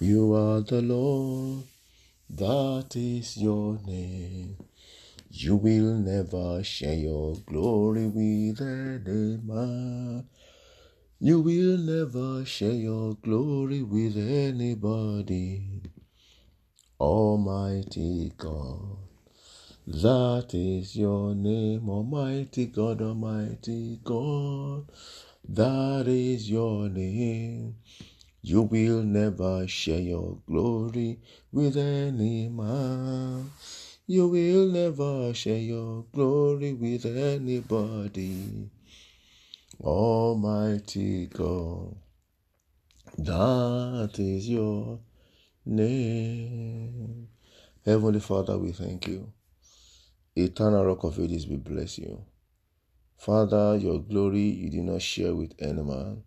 You are the Lord, that is your name. You will never share your glory with any man. You will never share your glory with anybody. Almighty God, that is your name. Almighty God, Almighty God, that is your name. You will never share your glory with any man. You will never share your glory with anybody. Almighty God, that is your name. Heavenly Father, we thank you. Eternal Rock of Ages, we bless you. Father, your glory you did not share with any man,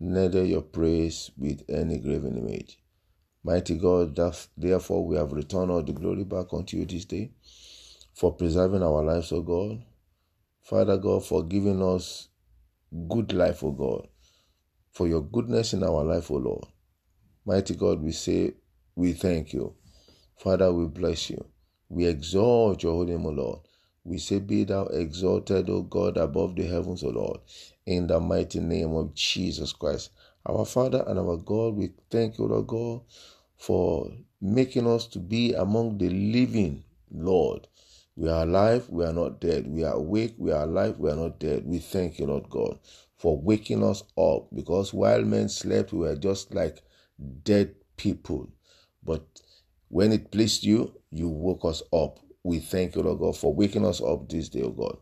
neither your praise with any graven image. Mighty God, therefore we have returned all the glory back unto you this day for preserving our lives, O God. Father God, for giving us good life, O God, for your goodness in our life, O Lord. Mighty God, we say, we thank you. Father, we bless you. We exalt your holy name, O Lord. We say, Be thou exalted, O God, above the heavens, O Lord, in the mighty name of Jesus Christ. Our Father and our God, we thank you, Lord God, for making us to be among the living, Lord. We are alive, we are not dead. We are awake, we are alive, we are not dead. We thank you, Lord God, for waking us up because while men slept, we were just like dead people. But when it pleased you, you woke us up. We thank you, Lord God, for waking us up this day, O God.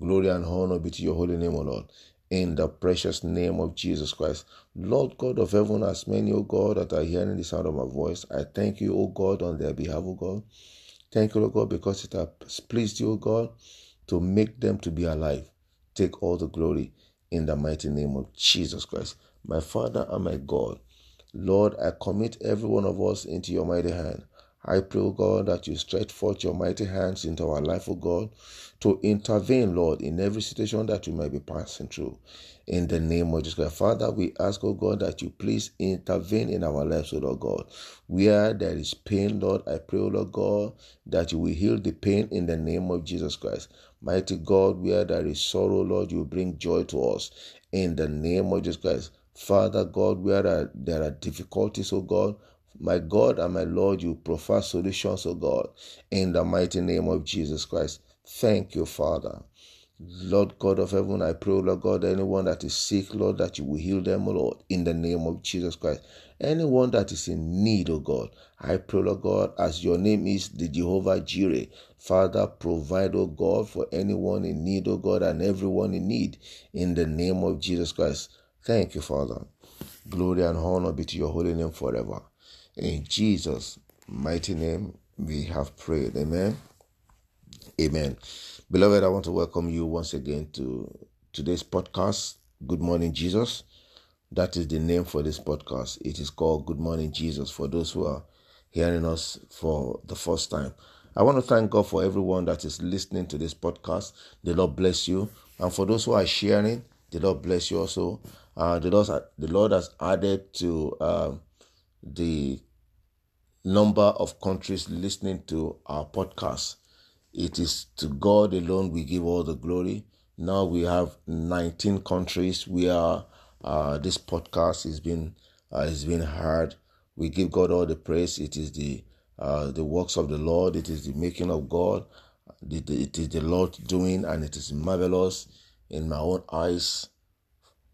Glory and honor be to your holy name, O Lord. In the precious name of Jesus Christ. Lord God of heaven, as many, O God, that are hearing the sound of my voice, I thank you, O God, on their behalf, O God. Thank you, Lord God, because it has pleased you, O God, to make them to be alive. Take all the glory in the mighty name of Jesus Christ. My Father and my God, Lord, I commit every one of us into your mighty hand. I pray, O God, that you stretch forth your mighty hands into our life, O God, to intervene, Lord, in every situation that we might be passing through. In the name of Jesus Christ. Father, we ask, O God, that you please intervene in our lives, O Lord God. Where there is pain, Lord, I pray, O Lord God, that you will heal the pain in the name of Jesus Christ. Mighty God, where there is sorrow, Lord, you bring joy to us. In the name of Jesus Christ. Father God, where there are difficulties, O God, my God and my Lord, you prefer solutions, O God, in the mighty name of Jesus Christ. Thank you, Father. Lord God of heaven, I pray, Lord God, anyone that is sick, Lord, that you will heal them, Lord, in the name of Jesus Christ. Anyone that is in need, O God, I pray, Lord God, as your name is the Jehovah Jireh, Father, provide, O God, for anyone in need, O God, and everyone in need, in the name of Jesus Christ. Thank you, Father. Glory and honor be to your holy name forever. In Jesus' mighty name, we have prayed. Amen. Amen. Beloved, I want to welcome you once again to today's podcast, Good Morning Jesus. That is the name for this podcast. It is called Good Morning Jesus for those who are hearing us for the first time. I want to thank God for everyone that is listening to this podcast. The Lord bless you. And for those who are sharing, the Lord bless you also. Uh, the, Lord, the Lord has added to uh, the number of countries listening to our podcast. It is to God alone we give all the glory. Now we have 19 countries where uh, this podcast has been uh, has been heard. We give God all the praise. It is the uh, the works of the Lord. It is the making of God. It is the Lord doing, and it is marvelous in my own eyes.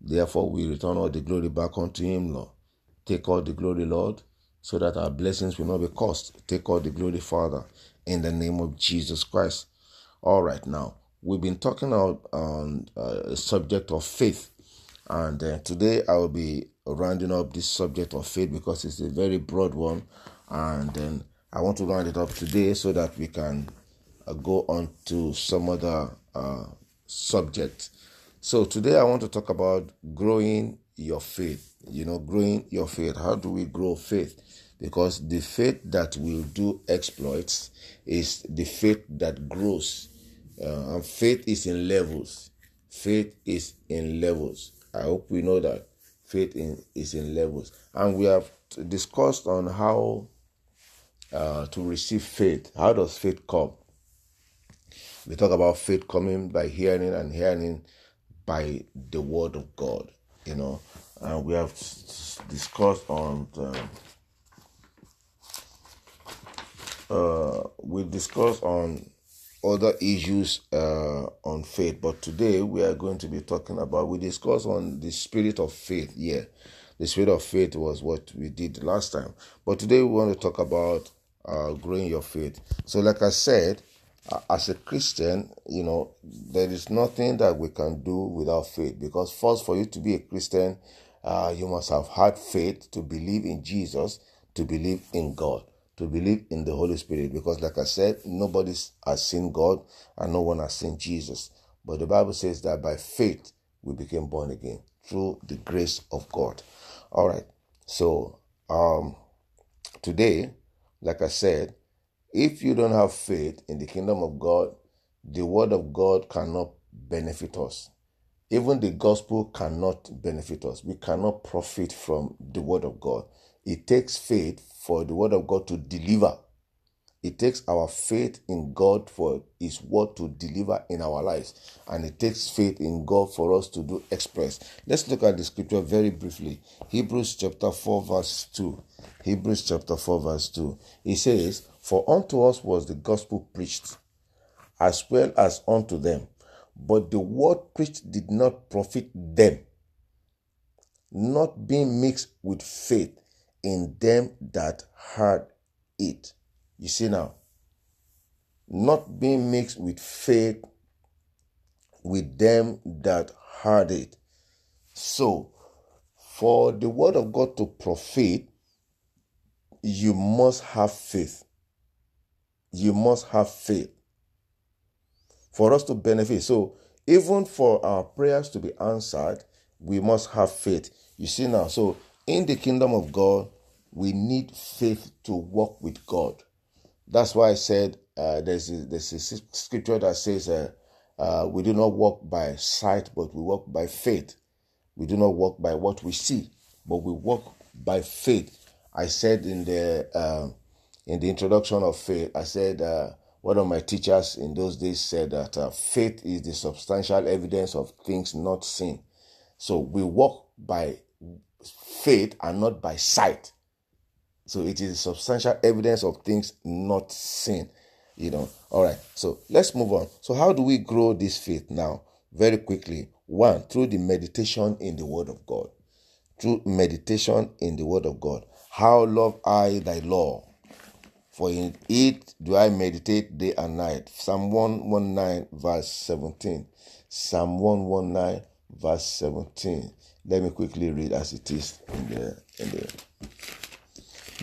Therefore, we return all the glory back unto Him, Lord. Take all the glory, Lord so that our blessings will not be cost. Take all the glory, Father, in the name of Jesus Christ. All right, now we've been talking about on uh, a subject of faith, and uh, today I will be rounding up this subject of faith because it's a very broad one, and then I want to round it up today so that we can uh, go on to some other uh, subject. So today I want to talk about growing your faith. You know, growing your faith. How do we grow faith? because the faith that will do exploits is the faith that grows uh, and faith is in levels faith is in levels i hope we know that faith in, is in levels and we have discussed on how uh, to receive faith. How does faith come? We talk about faith coming by hearing and hearing by the word of God. You know, and we have discussed on. The, uh, we discussed on other issues uh, on faith, but today we are going to be talking about. We discussed on the spirit of faith. Yeah, the spirit of faith was what we did last time, but today we want to talk about uh, growing your faith. So, like I said, as a Christian, you know, there is nothing that we can do without faith because, first, for you to be a Christian, uh, you must have had faith to believe in Jesus, to believe in God, to believe in the Holy Spirit. Because, like I said, nobody has seen God and no one has seen Jesus. But the Bible says that by faith we became born again through the grace of God. All right. So, um, today like I said, if you don't have faith in the kingdom of God, the word of God cannot benefit us. Even the gospel cannot benefit us. We cannot profit from the word of God. It takes faith for the word of God to deliver. It takes our faith in God for His word to deliver in our lives. And it takes faith in God for us to do express. Let's look at the scripture very briefly. Hebrews chapter 4, verse 2. Hebrews chapter 4, verse 2. It says, For unto us was the gospel preached, as well as unto them. But the word preached did not profit them, not being mixed with faith in them that heard it. You see now, not being mixed with faith with them that heard it. So, for the word of God to profit, you must have faith. You must have faith for us to benefit. So, even for our prayers to be answered, we must have faith. You see now, so in the kingdom of God, we need faith to walk with God. That's why I said uh, there's, a, there's a scripture that says, uh, uh, We do not walk by sight, but we walk by faith. We do not walk by what we see, but we walk by faith. I said in the uh, in the introduction of faith, I said uh, one of my teachers in those days said that uh, faith is the substantial evidence of things not seen. So we walk by faith and not by sight. So it is substantial evidence of things not seen. You know. All right. So let's move on. So how do we grow this faith now? Very quickly. One, through the meditation in the Word of God. Through meditation in the Word of God. How love I thy law, for in it do I meditate day and night. Psalm 119, verse 17. Psalm 119, verse 17. Let me quickly read as it is in the in the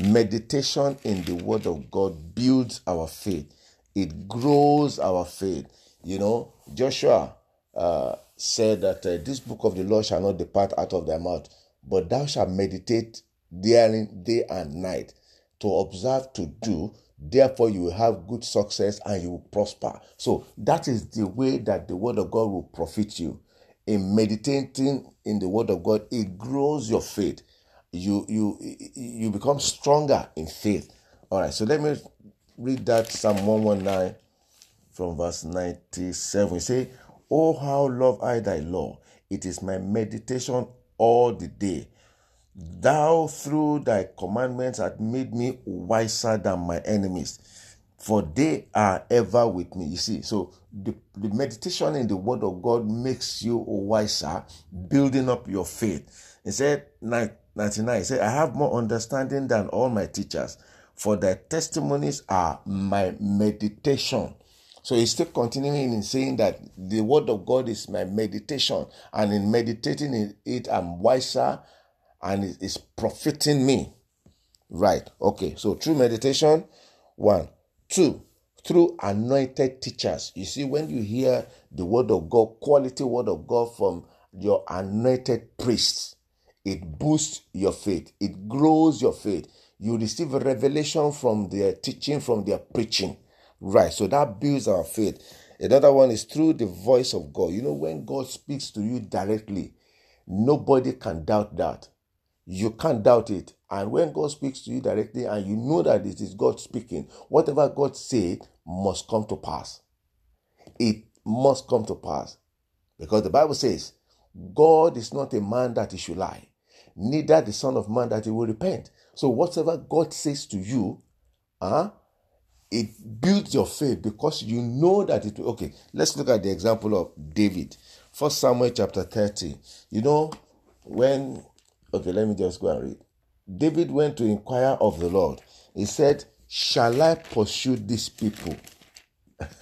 meditation in the word of God builds our faith. It grows our faith. You know, Joshua uh, said that uh, this book of the law shall not depart out of thy mouth, but thou shalt meditate daring day and night to observe to do therefore you will have good success and you will prosper. So that is the way that the word of god will profit you. In meditating in the word of god it grows your faith. You you you become stronger in faith. All right so let me read that psalm 119 from verse 97 you say oh how love i thy law. It is my meditation all the day Thou, through thy commandments, hast made me wiser than my enemies, for they are ever with me. You see, so the, the meditation in the word of God makes you wiser, building up your faith. He said, 99, he said, I have more understanding than all my teachers, for thy testimonies are my meditation. So he's still continuing in saying that the word of God is my meditation, and in meditating in it, I'm wiser and it is profiting me. Right. Okay. So through meditation, one. Two, through anointed teachers. You see, when you hear the word of God, quality word of God from your anointed priests, it boosts your faith, it grows your faith. You receive a revelation from their teaching, from their preaching. Right. So that builds our faith. Another one is through the voice of God. You know, when God speaks to you directly, nobody can doubt that. You can't doubt it. And when God speaks to you directly and you know that it is God speaking, whatever God said must come to pass. It must come to pass. Because the Bible says, God is not a man that he should lie, neither the Son of Man that he will repent. So whatever God says to you, uh, it builds your faith because you know that it okay let's look at the example of david first samuel chapter 30 you know when okay let me just go and read david went to inquire of the lord he said shall i pursue these people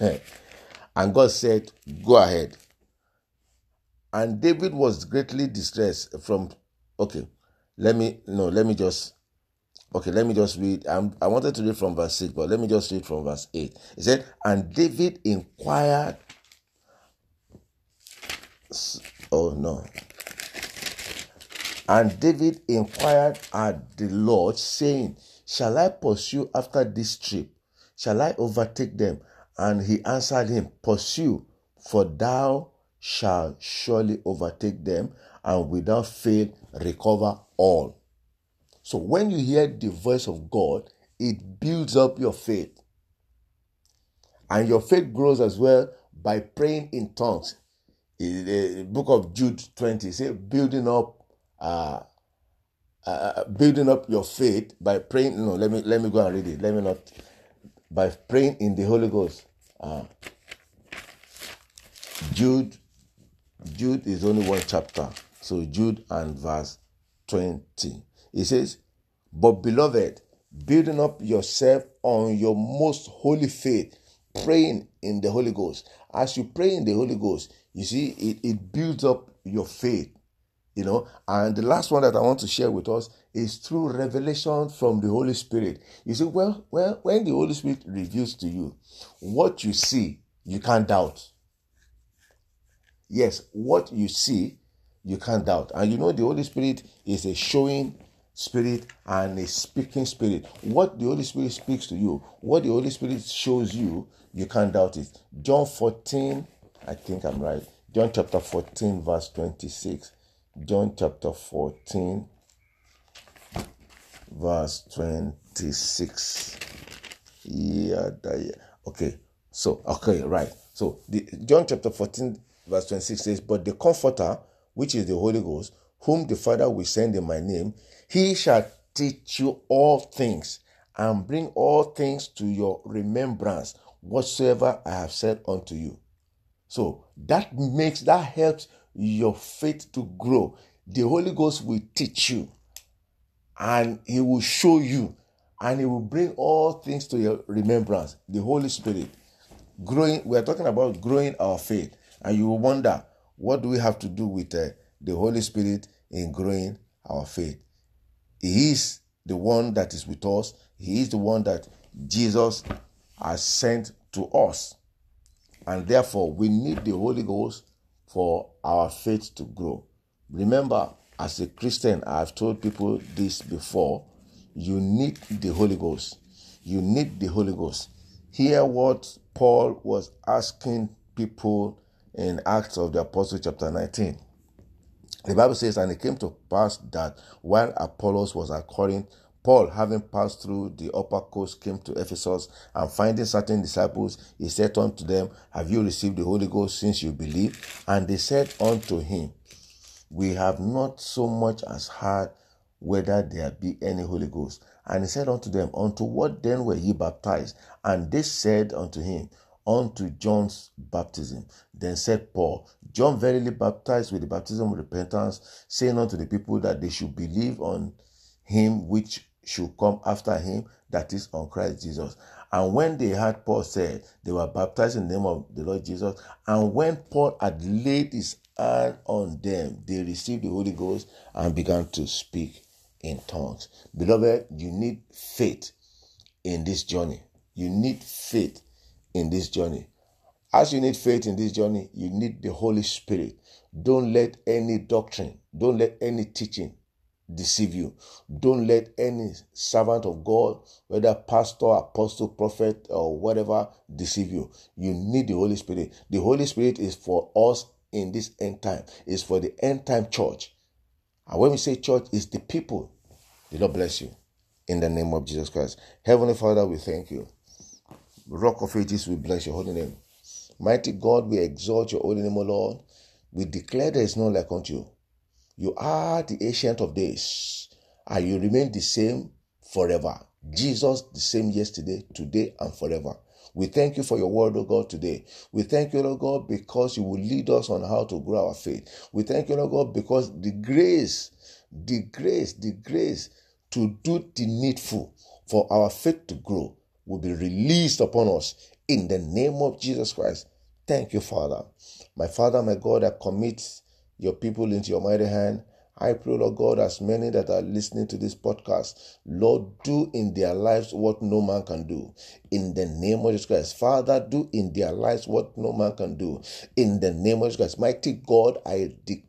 and god said go ahead and david was greatly distressed from okay let me no let me just Okay, let me just read. I'm, I wanted to read from verse 6, but let me just read from verse 8. He said, And David inquired. Oh, no. And David inquired at the Lord, saying, Shall I pursue after this trip? Shall I overtake them? And he answered him, Pursue, for thou shalt surely overtake them, and without fail recover all. So when you hear the voice of God, it builds up your faith. And your faith grows as well by praying in tongues. In the book of Jude 20 say building up uh, uh, building up your faith by praying. No, let me let me go and read it. Let me not by praying in the Holy Ghost. Uh, Jude, Jude is only one chapter. So Jude and verse 20. He says, But beloved, building up yourself on your most holy faith, praying in the Holy Ghost. As you pray in the Holy Ghost, you see, it, it builds up your faith. You know, and the last one that I want to share with us is through revelation from the Holy Spirit. You see, well, well, when the Holy Spirit reveals to you what you see, you can't doubt. Yes, what you see, you can't doubt. And you know, the Holy Spirit is a showing spirit and a speaking spirit. What the Holy Spirit speaks to you, what the Holy Spirit shows you, you can't doubt it. John 14, I think I'm right. John chapter 14, verse 26. John chapter 14, verse 26. Yeah, yeah. Okay. So, okay, right. So, the John chapter 14, verse 26 says, But the Comforter, which is the Holy Ghost, whom the Father will send in my name, he shall teach you all things and bring all things to your remembrance whatsoever I have said unto you. So that makes, that helps your faith to grow. The Holy Ghost will teach you and He will show you and He will bring all things to your remembrance. The Holy Spirit. Growing, we are talking about growing our faith. And you will wonder, what do we have to do with uh, the Holy Spirit in growing our faith? He is the one that is with us. He is the one that Jesus has sent to us. And therefore, we need the Holy Ghost for our faith to grow. Remember, as a Christian, I've told people this before you need the Holy Ghost. You need the Holy Ghost. Hear what Paul was asking people in Acts of the Apostle, chapter 19. The Bible says, And it came to pass that while Apollos was at Corinth, Paul, having passed through the upper coast, came to Ephesus, and finding certain disciples, he said unto them, Have you received the Holy Ghost since you believe? And they said unto him, We have not so much as heard whether there be any Holy Ghost. And he said unto them, Unto what then were ye baptized? And they said unto him, unto John's baptism. Then said Paul, John verily baptized with the baptism of repentance, saying unto the people that they should believe on him which should come after him, that is on Christ Jesus. And when they heard Paul said, they were baptized in the name of the Lord Jesus. And when Paul had laid his hand on them, they received the Holy Ghost and began to speak in tongues. Beloved, you need faith in this journey. You need faith in this journey. As you need faith in this journey, you need the Holy Spirit. Don't let any doctrine, don't let any teaching deceive you. Don't let any servant of God, whether pastor, apostle, prophet, or whatever, deceive you. You need the Holy Spirit. The Holy Spirit is for us in this end time, it's for the end time church. And when we say church, it's the people. The Lord bless you in the name of Jesus Christ. Heavenly Father, we thank you. Rock of Ages, we bless your holy name. Mighty God, we exalt your holy name, O Lord. We declare there is none like unto you. You are the ancient of days, and you remain the same forever. Jesus, the same yesterday, today, and forever. We thank you for your word, O God, today. We thank you, Lord God, because you will lead us on how to grow our faith. We thank you, Lord God, because the grace, the grace, the grace to do the needful for our faith to grow will be released upon us in the name of Jesus Christ. Thank you, Father. My Father, my God, I commit your people into your mighty hand. I pray, Lord God, as many that are listening to this podcast, Lord, do in their lives what no man can do. In the name of Jesus Christ. Father, do in their lives what no man can do. In the name of Jesus Christ. Mighty God, I declare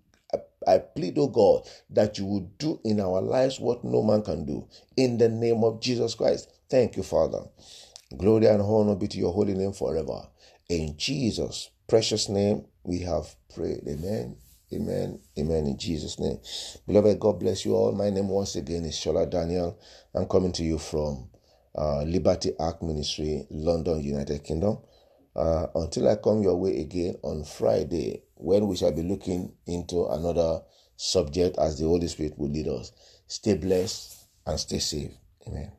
I plead, oh God, that you would do in our lives what no man can do. In the name of Jesus Christ. Thank you, Father. Glory and honor be to your holy name forever. In Jesus' precious name, we have prayed. Amen. Amen. Amen. In Jesus' name. Beloved, God bless you all. My name once again is Shola Daniel. I'm coming to you from uh, Liberty Ark Ministry, London, United Kingdom. Uh, until I come your way again on Friday, when we shall be looking into another subject as the Holy Spirit will lead us. Stay blessed and stay safe. Amen.